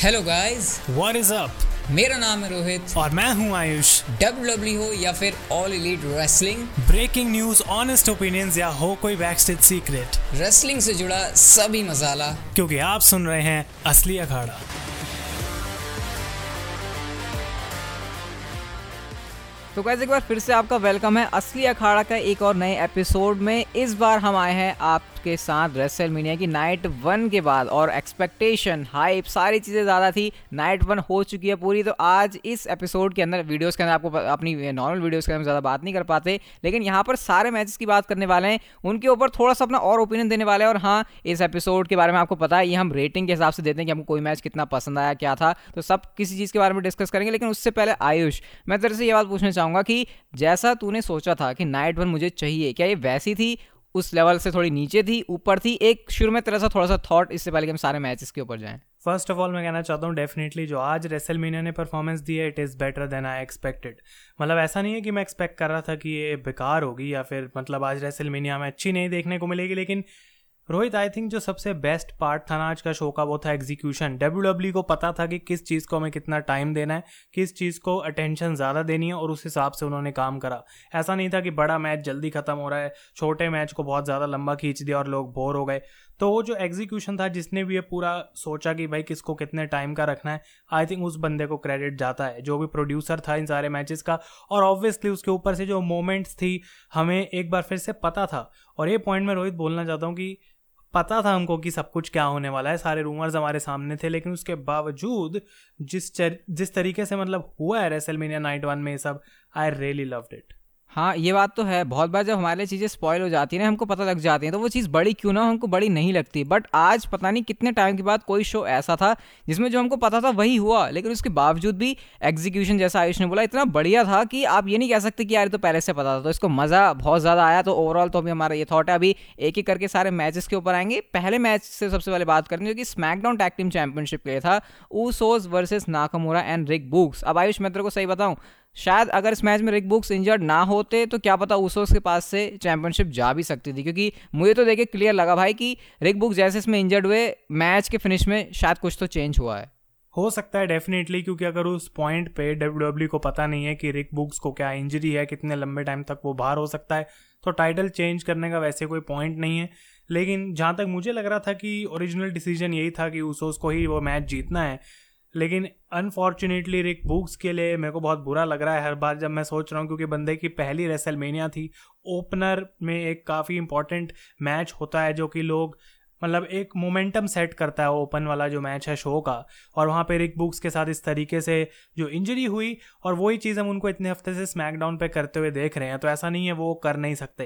Hello guys What is up? मेरा नाम है रोहित। और मैं हूँ आयुष। डब्ल्यू हो या फिर all elite wrestling breaking news honest opinions या हो कोई बैकस्टेज सीक्रेट रेसलिंग से जुड़ा सभी मसाला। क्योंकि आप सुन रहे हैं असली अखाड़ा। तो कैसे एक बार फिर से आपका वेलकम है असली अखाड़ा का एक और नए एपिसोड में। इस बार हम आए हैं आपके साथ रेसल मीनिया की नाइट वन के बाद और एक्सपेक्टेशन हाइप सारी चीज़ें ज़्यादा थी। नाइट वन हो चुकी है पूरी तो आज इस एपिसोड के अंदर वीडियोस के अंदर आपको अपनी नॉर्मल वीडियोस के अंदर ज़्यादा बात नहीं कर पाते, लेकिन यहाँ पर सारे मैचेस की बात करने वाले हैं। उनके ऊपर थोड़ा सा अपना और ओपिनियन देने वाले हैं और हाँ इस एपिसोड के बारे में आपको पता है, ये हम रेटिंग के हिसाब से देते हैं कि हमको कोई मैच कितना पसंद आया, क्या था। तो सब किसी चीज़ के बारे में डिस्कस करेंगे, लेकिन उससे पहले आयुष, मैं तेरे से ये बात पूछना चाहूँगा कि जैसा तूने सोचा था कि नाइट वन मुझे चाहिए, क्या ये वैसी थी उस लेवल से थोड़ी नीचे थी, ऊपर थी, एक शुरू में तेरा सा थोड़ा सा थॉट इससे पहले कि हम सारे मैचेस के ऊपर जाएँ। फ़र्स्ट ऑफ़ ऑल मैं कहना चाहता हूँ डेफिनेटली जो आज रेसल मीनिया ने परफॉर्मेंस दी है it is better than I expected मतलब ऐसा नहीं है कि मैं एक्सपेक्ट कर रहा था कि ये बेकार होगी या फिर मतलब आज रेसल मीनिया में अच्छी नहीं देखने को मिलेगी, लेकिन रोहित आई थिंक जो सबसे बेस्ट पार्ट था ना आज का शो का, वो था एग्जीक्यूशन डब्ल्यू डब्ल्यू को पता था कि किस चीज़ को हमें कितना टाइम देना है, किस चीज़ को अटेंशन ज़्यादा देनी है, और उस हिसाब से उन्होंने काम करा. ऐसा नहीं था कि बड़ा मैच जल्दी ख़त्म हो रहा है, छोटे मैच को बहुत ज़्यादा लंबा खींच दिया और लोग बोर हो गए. तो वो जो एग्जीक्यूशन था, जिसने भी ये पूरा सोचा कि भाई किसको कितने टाइम का रखना है आई थिंक उस बंदे को क्रेडिट जाता है. जो भी प्रोड्यूसर था इन सारे मैचेस का, और ऑब्वियसली उसके ऊपर से जो मोमेंट्स थी, हमें एक बार फिर से पता था. और ये पॉइंट मैं रोहित बोलना चाहता हूँ कि पता था हमको कि सब कुछ क्या होने वाला है सारे रूमर्स हमारे सामने थे लेकिन उसके बावजूद जिस चर, जिस तरीके से मतलब हुआ है रेसलमेनिया नाइट वन में सब आई रियली लव्ड इट हाँ ये बात तो है। बहुत बार जब हमारे लिए चीज़ें स्पॉइल हो जाती है ना हमको पता लग जाती है तो वो चीज़ बड़ी क्यों ना हो, हमको बड़ी नहीं लगती। बट आज पता नहीं कितने टाइम के बाद कोई शो ऐसा था जिसमें जो हमको पता था वही हुआ लेकिन उसके बावजूद भी एग्जीक्यूशन जैसा आयुष ने बोला इतना बढ़िया था कि आप ये नहीं कह सकते कि यार तो पहले से पता था तो इसको मज़ा बहुत ज़्यादा आया। तो ओवरऑल तो अभी हमारा ये थॉट है अभी एक एक करके सारे मैचेस के ऊपर आएँगे। पहले मैच से सबसे पहले बात करेंगे जो कि स्मैकडाउन टैग टीम चैंपियनशिप के लिए था Usos versus Nakamura and Rick Boogs अब आयुष मैं तेरे को सही बताऊँ शायद अगर इस मैच में रिक बुक्स इंजर्ड ना होते तो क्या पता ऊसोस के पास से चैंपियनशिप जा भी सकती थी। क्योंकि मुझे तो देखे क्लियर लगा भाई कि रिक बुक्स जैसे इसमें इंजर्ड हुए, मैच के फिनिश में शायद कुछ तो चेंज हुआ है। हो सकता है डेफिनेटली क्योंकि अगर उस पॉइंट पे डब्ल्यू को पता नहीं है कि रिक बुक्स को क्या इंजरी है, कितने लंबे टाइम तक वो बाहर हो सकता है तो टाइटल चेंज करने का वैसे कोई पॉइंट नहीं है। लेकिन जहाँ तक मुझे लग रहा था कि ओरिजिनल डिसीज़न यही था कि उसोस को ही वो मैच जीतना है लेकिन अनफॉर्चुनेटली रिक बुक्स के लिए मेरे को बहुत बुरा लग रहा है हर बार जब मैं सोच रहा हूँ क्योंकि बंदे की पहली रेसलमेनिया थी ओपनर में एक काफ़ी इंपॉर्टेंट मैच होता है जो कि लोग मतलब एक मोमेंटम सेट करता है ओपन वाला जो मैच है शो का। और वहाँ पे रिक बुक्स के साथ इस तरीके से जो इंजरी हुई और वही चीज़ हम उनको इतने हफ़्ते से स्मैकडाउन पे करते हुए देख रहे हैं तो ऐसा नहीं है वो कर नहीं सकते।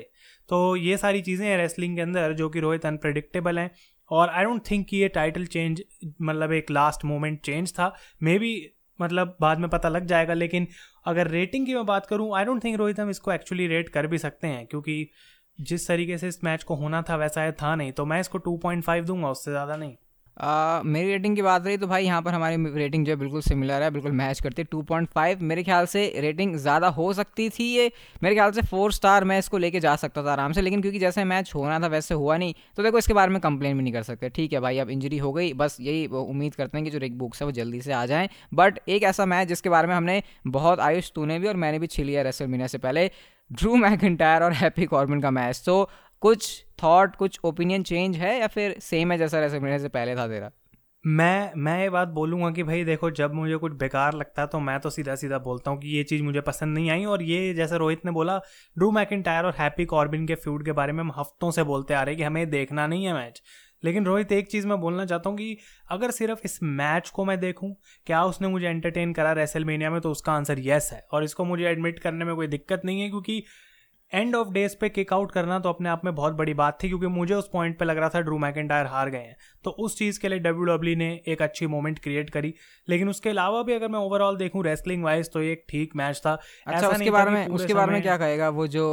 तो ये सारी चीज़ें हैं रेसलिंग के अंदर जो कि रोहित अनप्रडिक्टेबल हैं। और आई डोंट थिंक कि ये टाइटल चेंज मतलब एक लास्ट मोमेंट चेंज था। मे बी मतलब बाद में पता लग जाएगा, लेकिन अगर रेटिंग की मैं बात करूँ आई डोंट थिंक रोहित हम इसको एक्चुअली रेट कर भी सकते हैं, क्योंकि जिस तरीके से इस मैच को होना था, वैसा है था नहीं। तो मैं इसको 2.5 दूँगा, उससे ज़्यादा नहीं। आ, मेरी रेटिंग की बात रही तो भाई यहाँ पर हमारी रेटिंग जो है बिल्कुल सिमिलर है बिल्कुल मैच करती है। टू पॉइंट फाइव मेरे ख्याल से रेटिंग ज़्यादा हो सकती थी ये। मेरे ख्याल से फोर स्टार मैं इसको लेके जा सकता था आराम से लेकिन क्योंकि जैसे मैच होना था वैसे हुआ नहीं तो देखो इसके बारे में कंप्लेन भी नहीं कर सकते। ठीक है भाई अब इंजरी हो गई बस यही उम्मीद करते हैं कि जो रिक बुक्स है वो जल्दी से आ जाएँ। बट एक ऐसा मैच जिसके बारे में हमने बहुत आयुष तूने भी और मैंने भी छिलिया रेसल मीना से पहले ड्रू मैकिटायर और हैप्पी कॉर्बिन का मैच तो कुछ थॉट कुछ ओपिनियन चेंज है या फिर सेम है जैसा मीना से पहले था तेरा? मैं मैं ये बात बोलूँगा कि भाई देखो, जब मुझे कुछ बेकार लगता है तो मैं तो सीधा सीधा बोलता हूँ कि ये चीज़ मुझे पसंद नहीं आई और ये जैसे रोहित ने बोला ड्रू मैकिटायर और हैप्पी कॉर्बिन के फ्यूड के बारे में हम हफ्तों से बोलते आ रहे हैं कि हमें देखना नहीं है मैच लेकिन रोहित, एक चीज़ मैं बोलना चाहता हूँ कि अगर सिर्फ़ इस मैच को मैं देखूँ, क्या उसने मुझे एंटरटेन करा रेसलमेनिया में? तो उसका आंसर येस है। और इसको मुझे एडमिट करने में कोई दिक्कत नहीं है क्योंकि एंड ऑफ़ डेज़ पे किक आउट करना तो अपने आप में बहुत बड़ी बात थी क्योंकि मुझे उस पॉइंट पे लग रहा था ड्रू मैकेंटायर हार गए हैं। तो उस चीज़ के लिए डब्ल्यू डब्ल्यू ने एक अच्छी मोमेंट क्रिएट करी। लेकिन उसके अलावा भी अगर मैं ओवरऑल देखूँ रेसलिंग वाइज तो एक ठीक मैच था। अच्छा उसके बारे में उसके बारे में क्या कहेगा वो जो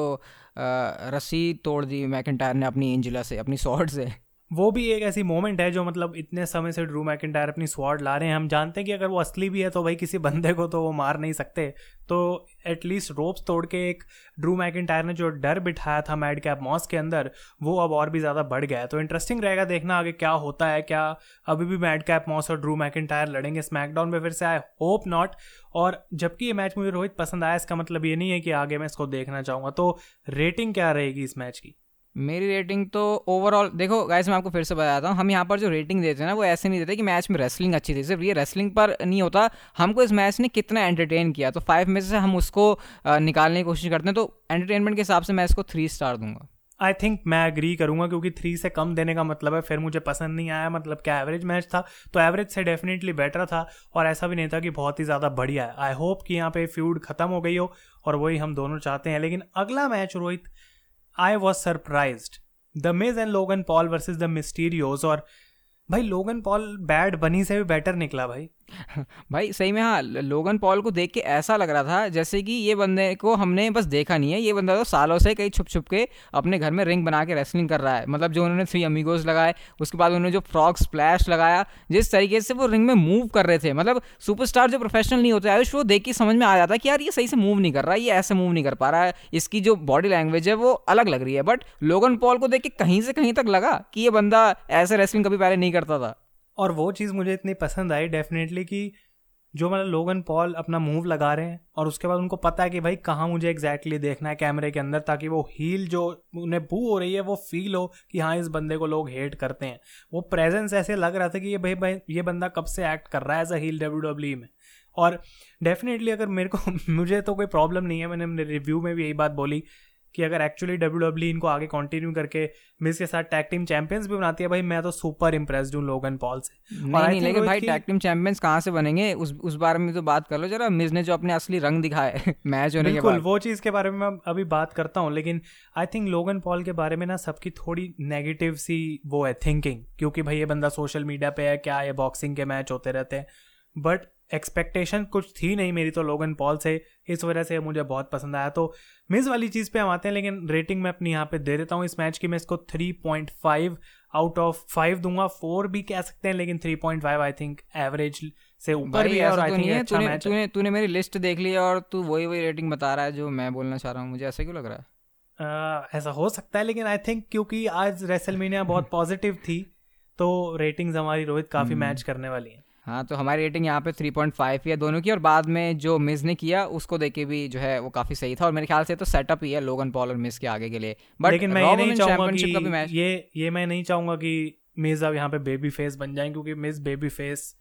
रस्सी तोड़ दी मैकेंटायर ने अपनी इंजिला से अपनी शॉर्ट से? वो भी एक ऐसी मोमेंट है जो मतलब इतने समय से ड्रू मैकिटायर अपनी स्वाड ला रहे हैं। हम जानते हैं कि अगर वो असली भी है तो भाई किसी बंदे को तो वो मार नहीं सकते। तो एटलीस्ट रोप्स तोड़ के एक ड्रू मैकिटायर ने जो डर बिठाया था मैड कैप मॉस के अंदर, वो अब और भी ज़्यादा बढ़ गया है। तो इंटरेस्टिंग रहेगा देखना आगे क्या होता है, क्या अभी भी मैड कैप मॉस और ड्रू मैकिटायर लड़ेंगे स्मैकडाउन में फिर से आई होप नॉट और जबकि ये मैच मुझे रोहित पसंद आया, इसका मतलब ये नहीं है कि आगे मैं इसको देखना चाहूँगा। तो रेटिंग क्या रहेगी इस मैच की? मेरी रेटिंग तो ओवरऑल देखो गाइस मैं आपको फिर से बताता हूँ, हम यहाँ पर जो रेटिंग देते हैं ना, वो ऐसे नहीं देते कि मैच में रेसलिंग अच्छी थी, सिर्फ़ ये रेसलिंग पर नहीं होता। हमको इस मैच ने कितना एंटरटेन किया तो फाइव में से हम उसको निकालने की कोशिश करते हैं तो एंटरटेनमेंट के हिसाब से मैं इसको थ्री स्टार दूँगा। आई थिंक मैं एग्री करूँगा, क्योंकि थ्री से कम देने का मतलब है, फिर मुझे पसंद नहीं आया मतलब क्या एवरेज मैच था तो एवरेज से डेफिनेटली बेटर था, और ऐसा भी नहीं था कि बहुत ही ज़्यादा बढ़िया है। आई होप कि यहाँ पे फ्यूड खत्म हो गई हो, और वही हम दोनों चाहते हैं, लेकिन अगला match Rohit I was surprise the Miz and Logan Paul versus the Mysterios और भाई लोगन पॉल बैड बनी से भी बेटर निकला, भाई। भाई, सही में हाँ लोगन पॉल को देख के ऐसा लग रहा था जैसे कि ये बंदे को हमने बस देखा नहीं है। ये बंदा तो सालों से कहीं छुप छुप के अपने घर में रिंग बना के रेसलिंग कर रहा है। मतलब जो उन्होंने थ्री अमीगोज लगाए, उसके बाद उन्होंने जो फ्रॉक स्प्लैश लगाया, जिस तरीके से वो रिंग में मूव कर रहे थे। मतलब सुपरस्टार जो प्रोफेशनल नहीं होते, आयुष, वो देख के समझ में आ जाता है कि यार, ये सही से मूव नहीं कर रहा, ये ऐसे मूव नहीं कर पा रहा है। इसकी जो बॉडी लैंग्वेज है, वो अलग लग रही है। बट लोगन पॉल को देख के कहीं से कहीं तक लगा कि ये बंदा ऐसे रेसलिंग कभी पहले नहीं करता था। और वो चीज़ मुझे इतनी पसंद आई डेफिनेटली कि जो मतलब लोगन पॉल अपना मूव लगा रहे हैं और उसके बाद उनको पता है कि भाई कहाँ मुझे एग्जैक्टली exactly देखना है कैमरे के अंदर ताकि वो हील जो उन्हें बू हो रही है, वो फील हो कि हाँ इस बंदे को लोग हेट करते हैं। वो प्रेजेंस ऐसे लग रहा था कि ये भाई भाई, ये बंदा कब से एक्ट कर रहा है as a heel W W में। और डेफिनेटली अगर मेरे को, मुझे तो कोई प्रॉब्लम नहीं है, मैंने रिव्यू में भी यही बात बोली कि अगर एक्चुअली डब्ल्यू डब्ल्यू इनको आगे कंटिन्यू करके मिस के साथ टैग टीम चैंपियंस भी बनाती है भाई मैं तो सुपर इंप्रेस्ड हूँ लोगन पॉल से। नहीं, नहीं लेकिन भाई टैग टीम चैंपियंस कहाँ से बनेंगे? उस उस बारे में तो बात कर लो जरा मिस ने जो अपने असली रंग दिखाए मैच होने बाद। वो चीज़ के बारे में मैं अभी बात करता हूँ लेकिन आई थिंक लोगन पॉल के बारे में ना सबकी थोड़ी नेगेटिव सी वो है थिंकिंग क्योंकि भाई ये बंदा सोशल मीडिया पे है क्या ये बॉक्सिंग के मैच होते रहते हैं। बट एक्सपेक्टेशन कुछ थी नहीं मेरी तो लोगन पॉल से इस वजह से मुझे बहुत पसंद आया। तो मिस वाली चीज़ पे हम आते हैं लेकिन रेटिंग मैं अपनी यहाँ पे दे देता हूँ। इस मैच की मैं इसको three point five out of five दूँगा। फोर भी कह सकते हैं लेकिन three point five I think average से ऊपर भी है और आई थिंक अच्छा मैच तूने तूने मेरी लिस्ट देख ली और तू वही वही रेटिंग बता रहा है जो मैं बोलना चाह रहा हूँ। मुझे ऐसा क्यों लग रहा है? Uh, ऐसा हो सकता है लेकिन आई थिंक क्योंकि आज रेसलमीनिया बहुत पॉजिटिव थी तो रेटिंग्स हमारी रोहित काफ़ी मैच हम्म। करने वाली हैं। हाँ तो हमारी रेटिंग यहाँ पे 3.5 है दोनों की और बाद में जो मिस ने किया उसको देख के भी जो है वो काफ़ी सही था और मेरे ख्याल से तो सेटअप ही है लोगन पॉल और मिस के आगे के लिए। बट लेकिन मैं ये नहीं चाहूँगा कि ये ये मैं नहीं चाहूँगा कि मिस अब यहाँ पे बेबी फेस बन जाए क्योंकि मिस बेबी फेस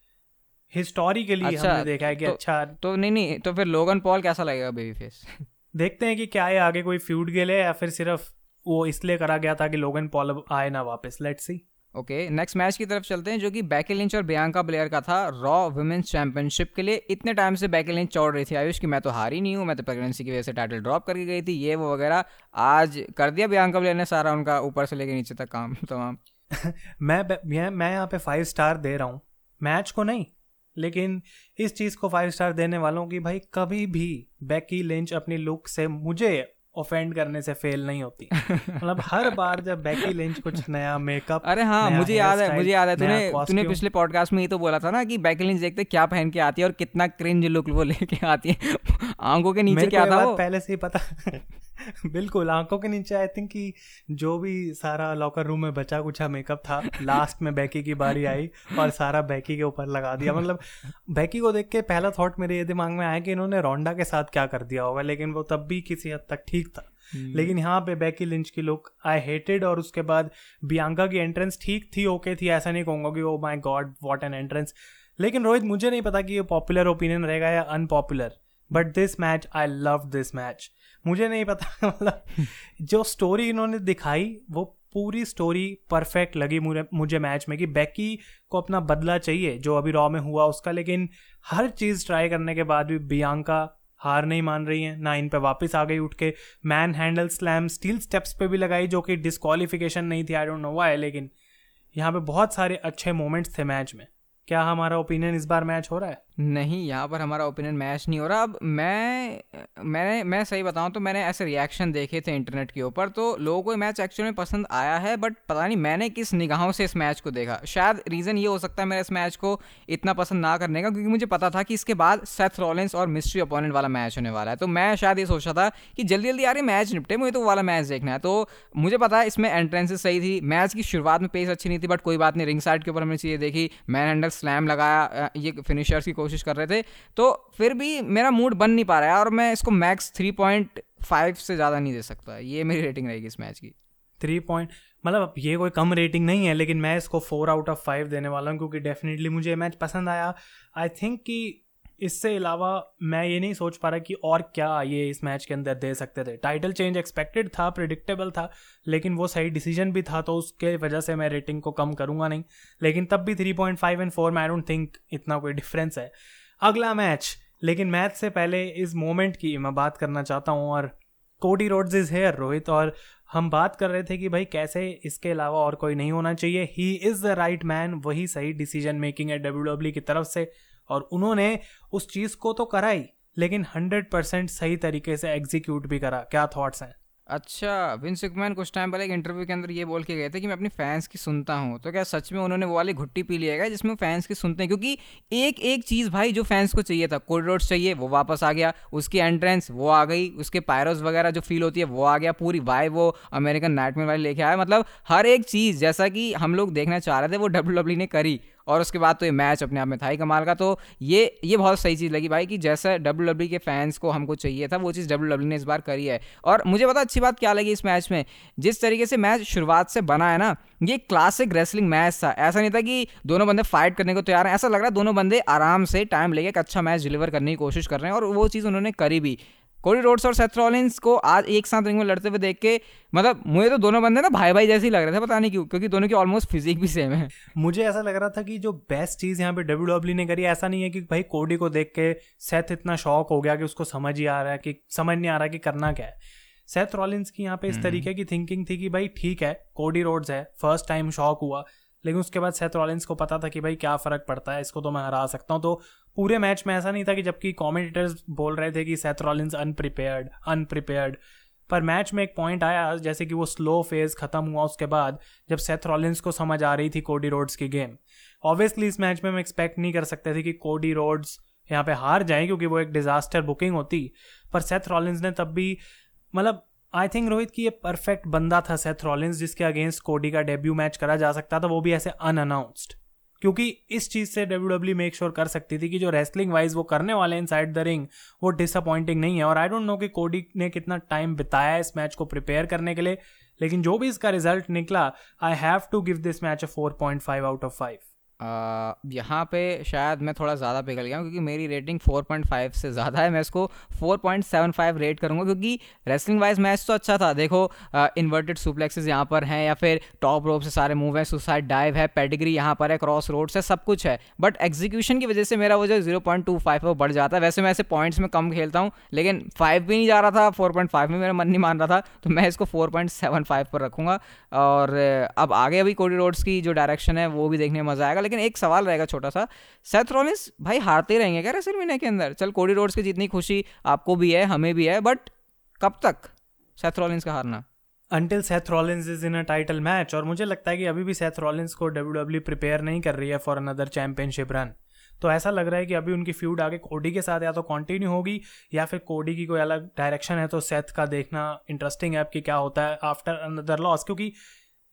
हिस्टोरिकली अच्छा, हमने देखा है कि तो, अच्छा तो नहीं नहीं तो फिर लोगन पॉल कैसा लगेगा बेबी फेस देखते हैं कि क्या है आगे कोई फ्यूड के लिए या फिर सिर्फ़ वो इसलिए करा गया था कि लोगन पॉल अब आए ना वापस let's see okay next match की तरफ़ चलते हैं, जो कि बैके लिंच और बियांका ब्लेयर का था रॉ वुमेन्स चैंपियनशिप के लिए। इतने टाइम से बैके लिंच चौड़ रही थी आयुष की, मैं तो हारी नहीं हूँ, मैं तो प्रेगनेंसी की वजह से टाइटल ड्रॉप करके गई थी, ये वो वगैरह आज कर दिया बियांका ब्लेयर ने सारा उनका ऊपर से लेके नीचे तक काम तमाम मैं मैं यहाँ पे फाइव स्टार दे रहा हूँ मैच को नहीं, लेकिन इस चीज़ को फाइव स्टार देने वालों की भाई कभी भी बैकी लिंच अपनी लुक से मुझे ऑफेंड करने से फेल नहीं होती। मतलब हर बार जब बैकी लिंच कुछ नया मेकअप अरे हाँ मुझे याद है मुझे याद है तूने तूने पिछले पॉडकास्ट में ये तो बोला था ना कि बैकी लिंच देखते क्या पहन के आती है और कितना क्रिंज लुक वो लेके आती है। आँखों के नीचे क्या था वो? पहले से ही पता बिल्कुल आँखों के नीचे आई थिंक कि जो भी सारा लॉकर रूम में बचा कुछ मेकअप था लास्ट में बैकी की बारी आई और सारा बैकी के ऊपर लगा दिया। मतलब बैकी को देख के पहला थॉट मेरे ये दिमाग में आया कि इन्होंने रोंडा के साथ क्या कर दिया होगा लेकिन वो तब भी किसी हद तक ठीक था। हम्म। लेकिन यहाँ पे बैकी लिंच की लुक आई हेटेड और उसके बाद बियांका की एंट्रेंस ठीक थी ओके थी ऐसा नहीं कहूँगा कि ओ my god what an entrance लेकिन रोहित मुझे नहीं पता कि ये पॉपुलर ओपिनियन रहेगा या unpopular but this match I love this match मुझे नहीं पता मतलब जो स्टोरी इन्होंने दिखाई, वो पूरी स्टोरी परफेक्ट लगी मुझे मैच में कि बैकी को अपना बदला चाहिए, जो अभी रॉ में हुआ उसका, लेकिन हर चीज़ ट्राई करने के बाद भी बियांका हार नहीं मान रही हैं, ना इन पे वापस आ गई उठ के। Manhandle slam steel steps पे भी लगाई, जो कि डिस्कालिफिकेशन नहीं थी आई डोंट नो वाई लेकिन यहाँ पे बहुत सारे अच्छे मोमेंट्स थे मैच में। क्या हमारा ओपिनियन इस बार मैच हो रहा है? नहीं, यहाँ पर हमारा ओपिनियन मैच नहीं हो रहा। अब मैं, मैंने, मैं सही बताऊँ तो मैंने ऐसे रिएक्शन देखे थे इंटरनेट के ऊपर तो लोगों को मैच एक्चुअली में पसंद आया है बट पता नहीं मैंने किस निगाहों से इस मैच को देखा। शायद रीज़न ये हो सकता है मेरे इस मैच को इतना पसंद ना करने का, क्योंकि मुझे पता था कि इसके बाद सेथ रॉलेंस और मिस्ट्री अपोनेंट वाला मैच होने वाला है। तो मैं शायद ये सोचा था कि जल्दी जल्दी यार ये मैच निपटे, मुझे तो वाला मैच देखना है। तो मुझे पता है इसमें एंट्रेंसेस सही थी मैच की शुरुआत में पेस अच्छी नहीं थी बट कोई बात नहीं रिंग साइड के ऊपर हमने चीज़ें देखी मैन हैंडल स्लैम लगाया ये फिनिशर्स की कोशिश कर रहे थे। तो फिर भी मेरा मूड बन नहीं पा रहा है और मैं इसको मैक्स थ्री पॉइंट फाइव से ज़्यादा नहीं दे सकता। ये मेरी रेटिंग रहेगी इस मैच की। थ्री पॉइंट मतलब ये कोई कम रेटिंग नहीं है, लेकिन मैं इसको फोर आउट ऑफ़ फाइव देने वाला हूँ, क्योंकि डेफिनेटली मुझे मैच पसंद आया। आई थिंक कि इससे अलावा मैं ये नहीं सोच पा रहा कि और क्या ये इस मैच के अंदर दे सकते थे। टाइटल चेंज एक्सपेक्टेड था प्रिडिक्टेबल था, लेकिन वो सही डिसीज़न भी था तो उसके वजह से मैं रेटिंग को कम करूँगा नहीं। लेकिन तब भी three point five and four में आई डोंट थिंक इतना कोई डिफरेंस है। अगला मैच लेकिन मैच से पहले इस मोमेंट की मैं बात करना चाहता हूँ, और Cody Rhodes is here Rohit, और हम बात कर रहे थे कि भाई कैसे इसके अलावा और कोई नहीं होना चाहिए। He is the right man वही सही डिसीज़न मेकिंग है डब्ल्यू डब्ल्यू की तरफ़ से। और उन्होंने उस चीज़ को तो कराई लेकिन हंड्रेड परसेंट सही तरीके से एग्जीक्यूट भी करा। क्या थॉट्स हैं? अच्छा विंस मैन कुछ टाइम पहले एक इंटरव्यू के अंदर ये बोल के गए थे कि मैं अपनी फैंस की सुनता हूँ। तो क्या सच में उन्होंने वो वाली घुट्टी पी लिया है जिसमें फैंस की सुनते हैं? क्योंकि एक एक चीज़ भाई जो फैंस को चाहिए था कोल्ड कोरिडोर्स चाहिए, वो वापस आ गया। उसकी एंट्रेंस वो आ गई। उसके पायरोस वगैरह जो फील होती है, वो आ गया। पूरी वाई वो अमेरिकन नाइटमेयर वाली लेके आया। मतलब हर एक चीज़, जैसा कि हम लोग देखना चाह रहे थे, वो डब्ल्यू डब्ल्यू e ने करी। और उसके बाद तो ये मैच अपने आप में था ही कमाल का। तो ये ये बहुत सही चीज़ लगी भाई कि जैसा डब्ल्यू डब्ल्यू e के फैंस को हमको चाहिए था, वो चीज़ डब्ल्यू डब्ल्यू e ने इस बार करी है। और मुझे पता अच्छी बात क्या लगी इस मैच में? जिस तरीके से मैच शुरुआत से बना है ना, ये क्लासिक रेसलिंग मैच था। ऐसा नहीं था कि दोनों बंदे फाइट करने को तैयार हैं। ऐसा लग रहा है दोनों बंदे आराम से टाइम लेके एक अच्छा मैच डिलीवर करने की कोशिश कर रहे हैं और वो चीज़ उन्होंने करी भी। कोडी रोड्स और सेथ रॉलिंस को आज एक साथ रिंग में लड़ते हुए देख के मतलब मुझे तो दोनों बंदे ना भाई भाई जैसे ही लग रहे थे पता नहीं क्यों क्योंकि दोनों की ऑलमोस्ट फिजिक भी सेम है मुझे ऐसा लग रहा था कि जो बेस्ट चीज़ यहाँ पे डब्ल्यू डब्ल्यू ने करी ऐसा नहीं है कि भाई कोडी को देख के सेथ इतना शौक हो गया कि उसको समझ ही आ रहा है कि समझ नहीं आ रहा है कि करना क्या है सेथ रॉलिंस की यहाँ पे इस हम्म। तरीके की थिंकिंग थी कि भाई ठीक है कोडी रोड्स है फ़र्स्ट टाइम शॉक हुआ लेकिन उसके बाद सेथ रॉलिंस को पता था कि भाई क्या फ़र्क पड़ता है, इसको तो मैं हरा सकता हूँ। तो पूरे मैच में ऐसा नहीं था कि जबकि कॉमेंटेटर्स बोल रहे थे कि सेथ रॉलिंस अनप्रिपेयर्ड अनप्रिपेयर्ड पर मैच में एक पॉइंट आया, जैसे कि वो स्लो फ़ेज़ खत्म हुआ उसके बाद, जब सेथ रॉलिंस को समझ आ रही थी कोडी रोड्स की गेम ऑब्वियसली इस मैच में हम एक्सपेक्ट नहीं कर सकते थे कि कोडी रोड्स यहाँ पे हार जाए, क्योंकि वो एक डिजास्टर बुकिंग होती। पर सेथ रॉलिंस ने तब भी मतलब आई थिंक रोहित की ये परफेक्ट बंदा था सेथ रॉलिंस जिसके अगेंस्ट कोडी का डेब्यू मैच करा जा सकता था, वो भी ऐसे अनअनाउंस्ड क्योंकि इस चीज़ से डब्ल्यू डब्ल्यू मेक श्योर कर सकती थी कि जो रेसलिंग वाइज वो करने वाले इन साइड द रिंग वो डिसअपॉइंटिंग नहीं है। और आई डोंट नो कि कोडी ने कितना टाइम बिताया इस मैच को प्रिपेयर करने के लिए, लेकिन जो भी इसका रिज़ल्ट निकला I have to give this match a four point five out of five यहाँ पे शायद मैं थोड़ा ज़्यादा पिघल गया हूँ, क्योंकि मेरी रेटिंग 4.5 से ज़्यादा है। मैं इसको 4.75 रेट करूँगा, क्योंकि रेसलिंग वाइज मैच तो अच्छा था। देखो इन्वर्टेड सुप्लेक्सेस यहाँ पर हैं, या फिर टॉप रोप से सारे मूव हैं सुसाइड डाइव है पेडिग्री यहाँ पर है क्रॉस रोड्स है, सब कुछ है। बट एग्जीक्यूशन की वजह से मेरा वो जो ज़ीरो पॉइंट टू फाइव वो बढ़ जाता है। वैसे मैं ऐसे पॉइंट्स में कम खेलता हूँ, लेकिन फाइव भी नहीं जा रहा था फोर पॉइंट फाइव में मेरा मन नहीं मान रहा था तो मैं इसको फोर पॉइंट सेवन फाइव पर रखूँगा। और अब आगे अभी कोडी रोड्स की जो डायरेक्शन है, वो भी देखने में मज़ा आएगा लेकिन एक सवाल रहेगा छोटा सा सेथ रॉलिंस भाई हारते रहेंगे क्या रेसलमेनिया के अंदर? चल कोडी रोड्स की जितनी खुशी आपको भी है, हमें भी है बट कब तक सेथ रॉलिंस का हारना? Until Seth Rollins is in a title match और मुझे लगता है कि अभी भी सेथ रॉलिंस को डब्ल्यू डब्ल्यू प्रिपेयर नहीं कर रही है फॉर अनदर चैंपियनशिप रन तो ऐसा लग रहा है कि अभी उनकी फ्यूड आगे कोडी के साथ या तो कंटिन्यू होगी, या फिर कोडी की कोई अलग डायरेक्शन है तो सेथ का देखना इंटरेस्टिंग है कि क्या होता है आफ्टर अनदर लॉस क्योंकि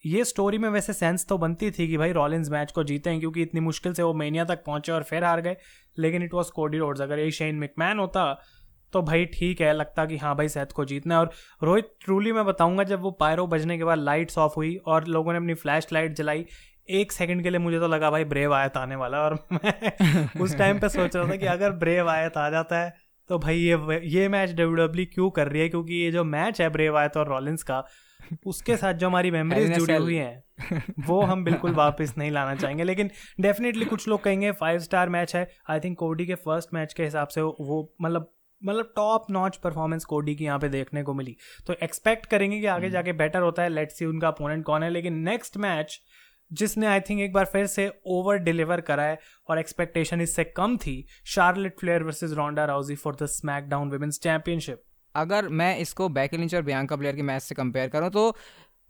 ये स्टोरी में वैसे सेंस तो बनती थी कि भाई रॉलिंस मैच को जीते हैं, क्योंकि इतनी मुश्किल से वो मेनिया तक पहुँचे और फिर हार गए। लेकिन इट वॉज़ कोडी रोड्स अगर ये शेन मिकमैन होता तो भाई ठीक है, लगता कि हाँ भाई सेहत को जीतना है। और रोहित ट्रूली मैं बताऊँगा, जब वो पायरो बजने के बाद लाइट्स ऑफ़ हुई और लोगों ने अपनी फ्लैश लाइट जलाई, एक सेकंड के लिए मुझे तो लगा भाई ब्रेव आयत आने वाला और मैं उस टाइम पे सोच रहा था कि अगर ब्रेव आयत आ जाता है तो भाई ये ये मैच डब्ल्यू क्यों कर रही है? क्योंकि ये जो मैच है ब्रेव आयत और रॉलिंस का उसके साथ जो हमारी मेमोरीज जुड़ी हुई हैं वो हम बिल्कुल वापस नहीं लाना चाहेंगे। लेकिन डेफिनेटली कुछ लोग कहेंगे फाइव स्टार मैच है। आई थिंक कोडी के फ़र्स्ट मैच के हिसाब से वो मतलब मतलब टॉप नॉच परफॉर्मेंस कोडी की यहाँ पे देखने को मिली। तो एक्सपेक्ट करेंगे कि आगे हम्म। जाके बेटर होता है। लेट्स सी उनका अपोनेंट कौन है। लेकिन नेक्स्ट मैच जिसने आई थिंक एक बार फिर से ओवर डिलीवर करा है और एक्सपेक्टेशन इससे कम थी Charlotte Flair versus Ronda Rousey for the SmackDown women's championship अगर मैं इसको बैकल इंच और बियांका प्लेयर के मैच से कंपेयर करूँ तो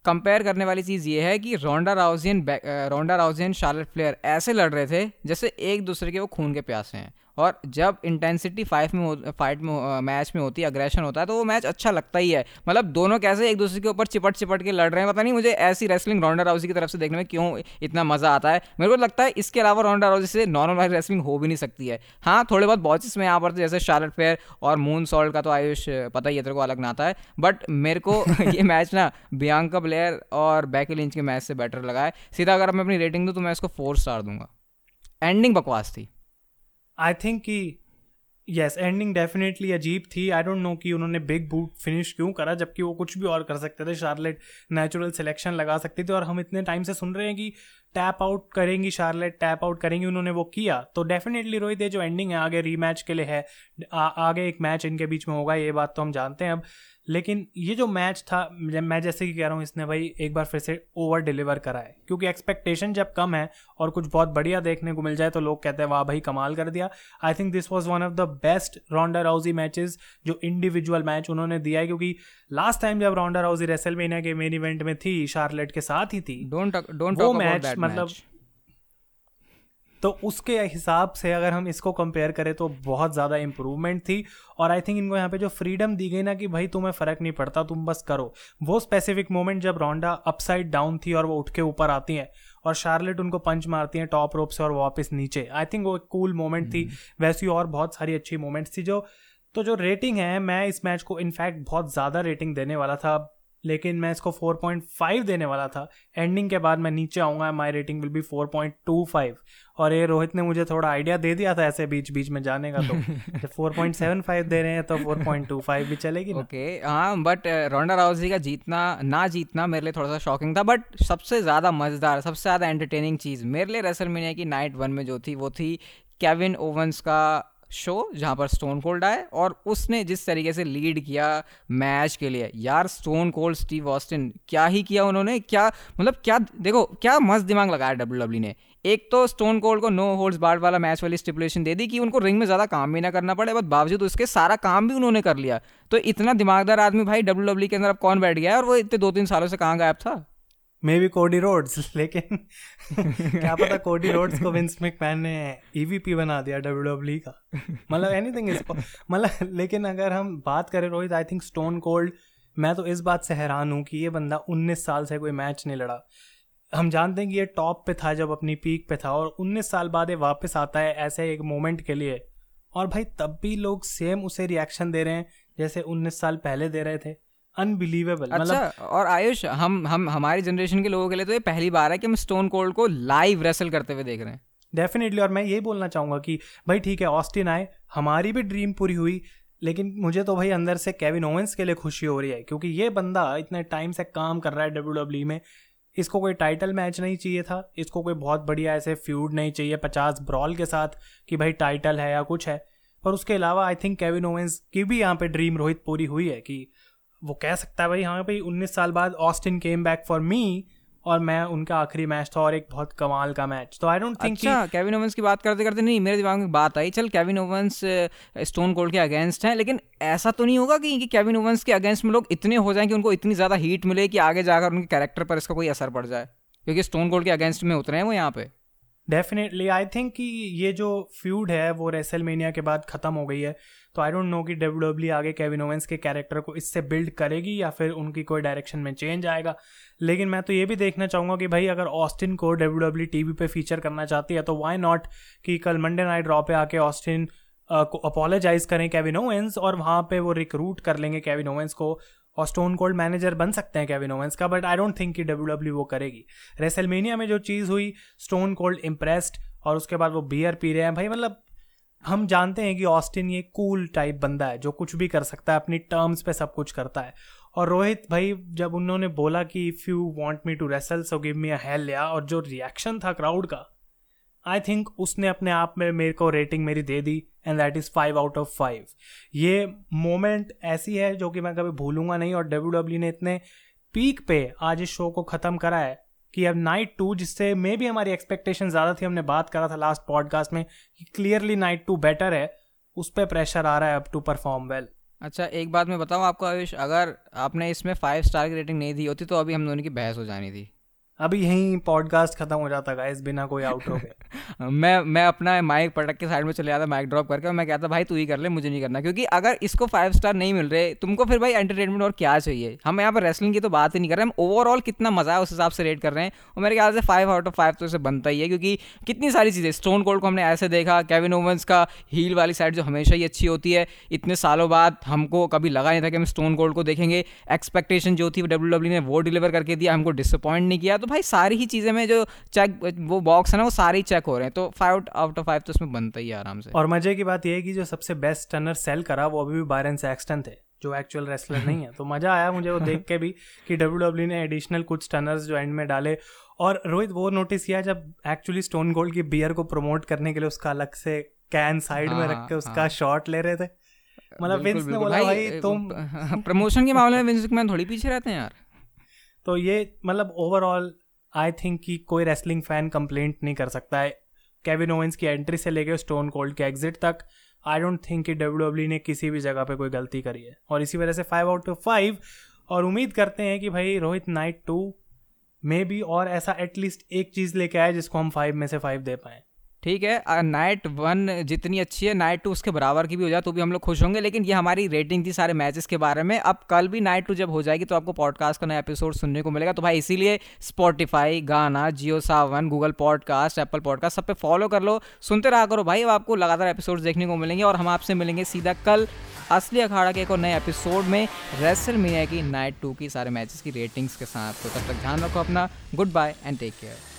कंपेयर करने वाली चीज़ ये है कि रोंडा राउजियन रोंडा राउजियन शार्लेट प्लेयर ऐसे लड़ रहे थे जैसे एक दूसरे के वो खून के प्यासे हैं। और जब इंटेंसिटी फाइव में फाइट में मैच में होती है अग्रेशन होता है तो वो मैच अच्छा लगता ही है। मतलब दोनों कैसे एक दूसरे के ऊपर चिपट चिपट के लड़ रहे हैं पता नहीं मुझे ऐसी रेसलिंग राउंडर राउजी की तरफ़ से देखने में क्यों इतना मज़ा आता है। मेरे को लगता है इसके अलावा राउंडर राउजी से नॉर्मल वाली रेसलिंग हो भी नहीं सकती है। हाँ थोड़े बहुत बॉचेस में यहाँ पर जैसे शार्लेट फेयर और मून सॉल्ट का तो आयुष पता ही है तेरे को अलग नाता है। बट मेरे को ये मैच ना बियांका ब्लेयर और बैकी लिंच के मैच से बेटर लगा है। सीधा अगर मैं अपनी रेटिंग दूँ तो मैं इसको फोर स्टार दूँगा। एंडिंग बकवास थी। आई थिंक कि यस एंडिंग डेफिनेटली अजीब थी। आई डोंट नो कि उन्होंने बिग बूट फिनिश क्यों करा, जबकि वो कुछ भी और कर सकते थे। शार्लेट नेचुरल सिलेक्शन लगा सकती थी और हम इतने टाइम से सुन रहे हैं कि टैप आउट करेंगी शार्लेट टैप आउट करेंगी उन्होंने वो किया। तो डेफिनेटली रोहित ये जो एंडिंग है आगे रीमैच के लिए है आ, आगे एक मैच इनके बीच में होगा ये बात तो हम जानते हैं अब। लेकिन ये जो मैच था मैं जैसे कि कह रहा हूँ इसने भाई एक बार फिर से ओवर डिलीवर करा है। क्योंकि एक्सपेक्टेशन जब कम है और कुछ बहुत बढ़िया देखने को मिल जाए तो लोग कहते हैं वाह भाई कमाल कर दिया। I think this was one of the best Ronda Rousey matches जो इंडिविजुअल मैच उन्होंने दिया है क्योंकि लास्ट टाइम जब राउंडर हाउजी रेसल के मेन इवेंट में थी शार्लेट के साथ ही थी डोंट डोंट मैच मतलब तो उसके हिसाब से अगर हम इसको कंपेयर करें तो बहुत ज़्यादा इंप्रूवमेंट थी और आई थिंक इनको यहाँ पे जो फ्रीडम दी गई ना कि भाई तुम्हें फ़र्क नहीं पड़ता तुम बस करो। वो स्पेसिफिक मोमेंट जब रोंडा अपसाइड डाउन थी और वो उठ के ऊपर आती हैं और शार्लेट उनको पंच मारती हैं टॉप रोप से और वापस नीचे। आई थिंक वो एक कूल मोमेंट थी। हम्म। वैसी और बहुत सारी अच्छी मोमेंट्स थी जो तो जो रेटिंग है मैं इस मैच को इनफैक्ट बहुत ज़्यादा रेटिंग देने वाला था। लेकिन मैं इसको 4.5 देने वाला था। एंडिंग के बाद मैं नीचे आऊँगा माई रेटिंग विल बी 4.25 और ये रोहित ने मुझे थोड़ा आइडिया दे दिया था ऐसे बीच बीच में जाने का तो फोर पॉइंट सेवन फाइव दे रहे हैं तो फोर पॉइंट टू फाइव भी चलेगी ओके हाँ बट रोंडा राउजी का जीतना ना जीतना मेरे लिए थोड़ा सा शॉकिंग था बट सबसे ज़्यादा मज़ेदार सबसे ज़्यादा एंटरटेनिंग चीज़ मेरे लिए रेसल मीनिया की नाइट वन में जो थी वो थी केविन ओवंस का शो जहाँ पर स्टोन कोल्ड आए और उसने जिस तरीके से लीड किया मैच के लिए। यार स्टोन कोल्ड स्टीव ऑस्टिन क्या ही किया उन्होंने? क्या मतलब क्या, देखो, क्या मस्त दिमाग लगाया डब्ल्यू डब्ल्यू ने। एक तो स्टोन कोल्ड को नो होल्ड्स बार्ड वाला मैच वाली स्टिपुलेशन दे दी कि उनको रिंग में ज़्यादा काम भी ना करना पड़े बट बावजूद उसके सारा काम भी उन्होंने कर लिया। तो इतना दिमागदार आदमी भाई डब्ल्यू डब्ल्यू के अंदर अब कौन बैठ गया और वो इतने दो तीन सालों से कहाँ गायब था? मे बी कोडी रोड्स लेकिन क्या पता कोडी रोड्स को विंस मैन ने ईवीपी e बना दिया डब्ल्यू डब्ल्यू का। मतलब एनीथिंग इज़ मतलब लेकिन अगर हम बात करें Rohit I think Stone Cold मैं तो इस बात से हैरान हूँ कि ये बंदा 19 साल से कोई मैच नहीं लड़ा। हम जानते हैं कि ये टॉप पे था जब अपनी पीक पे था और 19 साल बाद ये वापस आता है ऐसे एक मोमेंट के लिए। और भाई तब भी लोग सेम उसे रिएक्शन दे रहे हैं जैसे 19 साल पहले दे रहे थे। अनबिलीवेबल अच्छा मतलब और आयुष हम हम हमारी जनरेशन के लोगों के लिए तो ये पहली बार है कि हम स्टोन कोल्ड को लाइव रेसल करते हुए देख रहे हैं। डेफिनेटली और मैं यही बोलना चाहूँगा कि भाई ठीक है ऑस्टिन आए हमारी भी ड्रीम पूरी हुई लेकिन मुझे तो भाई अंदर से केविन ओवेंस के लिए खुशी हो रही है क्योंकि ये बंदा इतने टाइम से काम कर रहा है डब्ल्यू डब्ल्यू e में। इसको कोई टाइटल मैच नहीं चाहिए था इसको कोई बहुत बढ़िया ऐसे फ्यूड नहीं चाहिए पचास ब्रॉल के साथ कि भाई टाइटल है या कुछ है। पर उसके अलावा आई थिंक केविन ओवेंस की भी यहाँ पे ड्रीम रोहित पूरी हुई है कि वो कह सकता है भाई हाँ भाई उन्नीस साल बाद Austin came back for me और मैं उनका आखिरी मैच था और एक बहुत कमाल का मैच तो आई डोंट थिंक अच्छा केविन ओवेंस की बात करते करते नहीं मेरे दिमाग में बात आई चल केविन ओवंस स्टोन कोल्ड के अगेंस्ट हैं लेकिन ऐसा तो नहीं होगा कि, कि केविन ओवेंस के अगेंस्ट में लोग इतने हो जाएँ कि उनको इतनी ज़्यादा हीट मिले कि आगे जाकर उनके कैरेक्टर पर इसका कोई असर पड़ जाए? क्योंकि स्टोन कोल्ड के अगेंस्ट में उतरे हैं वो यहाँ पे। डेफिनेटली आई थिंक कि ये जो फ्यूड है, वो रेसलमेनिया के बाद ख़त्म हो गई है। तो आई डोंट नो कि डब्ल्यू डब्ल्यू आगे केविन ओवेंस के कैरेक्टर को इससे बिल्ड करेगी या फिर उनकी कोई डायरेक्शन में चेंज आएगा। लेकिन मैं तो ये भी देखना चाहूँगा कि भाई अगर ऑस्टिन को डब्ल्यू डब्ल्यू टी वी पर फीचर करना चाहती है तो वाई नॉट कि कल मंडे नाइट ड्रॉ पे आके ऑस्टिन को अपोलोजाइज करें केविन ओवेंस और वहाँ पे वो रिक्रूट कर लेंगे केविन ओवेंस को। और स्टोन कोल्ड मैनेजर बन सकते हैं केविन ओवेंस का बट आई डोंट थिंक कि डब्ल्यू डब्ल्यू वो करेगी। रेसलमेनिया में जो चीज़ हुई स्टोन कोल्ड इम्प्रेस्ड और उसके बाद वो बियर पी रहे हैं। भाई मतलब हम जानते हैं कि ऑस्टिन ये कूल टाइप बंदा है, जो कुछ भी कर सकता है, अपनी टर्म्स पे सब कुछ करता है। और रोहित भाई, जब उन्होंने बोला कि if you want me to wrestle so give me a hell yeah और जो रिएक्शन था क्राउड का आई थिंक उसने अपने आप में मेरे को रेटिंग मेरी दे दी। And that is five out of five ये मोमेंट ऐसी है जो कि मैं कभी भूलूँगा नहीं और डब्ल्यू डब्ल्यू ने इतने पीक पे आज इस शो को ख़त्म करा है कि अब नाइट टू जिससे मे भी हमारी एक्सपेक्टेशन ज़्यादा थी, हमने बात करा था लास्ट पॉडकास्ट में कि क्लियरली नाइट टू बेटर है, उस पर प्रेशर आ रहा है अब टू परफॉर्म वेल अच्छा एक बात मैं बताऊँ आपको आयुष, अगर आपने इसमें फाइव स्टार की रेटिंग नहीं दी होती तो अभी हम दोनों की बहस हो जानी थी। अभी यहीं पॉडकास्ट खत्म हो जाता गाइस बिना कोई आउटरो के। मैं मैं अपना माइक पटक के साइड में चले जाता माइक ड्रॉप करके मैं कहता, भाई, तू ही कर ले, मुझे नहीं करना। क्योंकि अगर इसको फाइव स्टार नहीं मिल रहे, तुमको फिर भाई एंटरटेनमेंट और क्या चाहिए? हम यहाँ पर रेसलिंग की तो बात ही नहीं कर रहे, हम ओवरऑल कितना मज़ा है उस हिसाब से रेट कर रहे हैं, और मेरे ख्याल से फाइव आउट ऑफ़ फाइव तो इसे बनता ही है, क्योंकि कितनी सारी चीज़ें स्टोन कोल्ड को हमने ऐसे देखा केविन ओवंस का हील वाली साइड जो हमेशा ही अच्छी होती है, इतने सालों बाद हमको कभी लगा नहीं था कि हम स्टोन कोल्ड को देखेंगे एक्सपेक्टेशन जो थी डब्ल्यू डब्ल्यू ने वो डिलीवर करके दिया, हमको डिसअपॉइंट नहीं किया तो भाई सारी ही चीज़ें में जो चेक वो बॉक्स है ना वो सारे चेक हो रहे हैं। तो फाइव आउट ऑफ़ फाइव तो उसमें बनता ही आराम से। और मज़े की बात यह है कि जो सबसे बेस्ट टनर सेल करा वो अभी भी बायरन सैक्सटन थे जो एक्चुअल रेसलर नहीं है। तो मज़ा आया मुझे वो देख के भी कि डब्ल्यू डब्ल्यू e ने एडिशनल कुछ टनर्स जो एंड में डाले। और रोहित वो नोटिस किया जब एक्चुअली स्टोन गोल्ड की बियर को प्रमोट करने के लिए उसका अलग से कैन साइड में रख के हाँ, उसका शॉट हाँ। ले रहे थे। मतलब विंस ने बोला भाई तुम प्रमोशन के मामले में विंस मैन थोड़ी पीछे रहते हैं यार। तो ये मतलब ओवरऑल आई थिंक कि कोई रेसलिंग फ़ैन कंप्लेंट नहीं कर सकता है। केविन ओवेंस की एंट्री से लेकर स्टोन कोल्ड के एग्जिट तक आई डोंट थिंक कि डब्ल्यू e ने किसी भी जगह पे कोई गलती करी है। और इसी वजह से फाइव आउट ऑफ़ फाइव और उम्मीद करते हैं कि भाई Rohit night to maybe और ऐसा एटलीस्ट एक चीज़ लेके आए जिसको हम फाइव में से फाइव दे पाएँ। ठीक है नाइट वन जितनी अच्छी है नाइट टू उसके बराबर की भी हो जाए तो भी हम लोग खुश होंगे, लेकिन ये हमारी रेटिंग थी सारे मैचेस के बारे में। अब कल भी नाइट टू जब हो जाएगी तो आपको पॉडकास्ट का नया एपिसोड सुनने को मिलेगा। तो भाई इसीलिए Spotify Gaana Jio Saavn Google podcast Apple podcast सब पे फॉलो कर लो। सुनते रहा करो भाई, अब आपको लगातार एपिसोड देखने को मिलेंगे और हम आपसे मिलेंगे सीधा कल असली अखाड़ा के एक और नए एपिसोड में रेसल मीडिया की नाइट टू की सारे मैचेस की रेटिंग्स के साथ। तो तब तक ध्यान रखो अपना। Goodbye and take care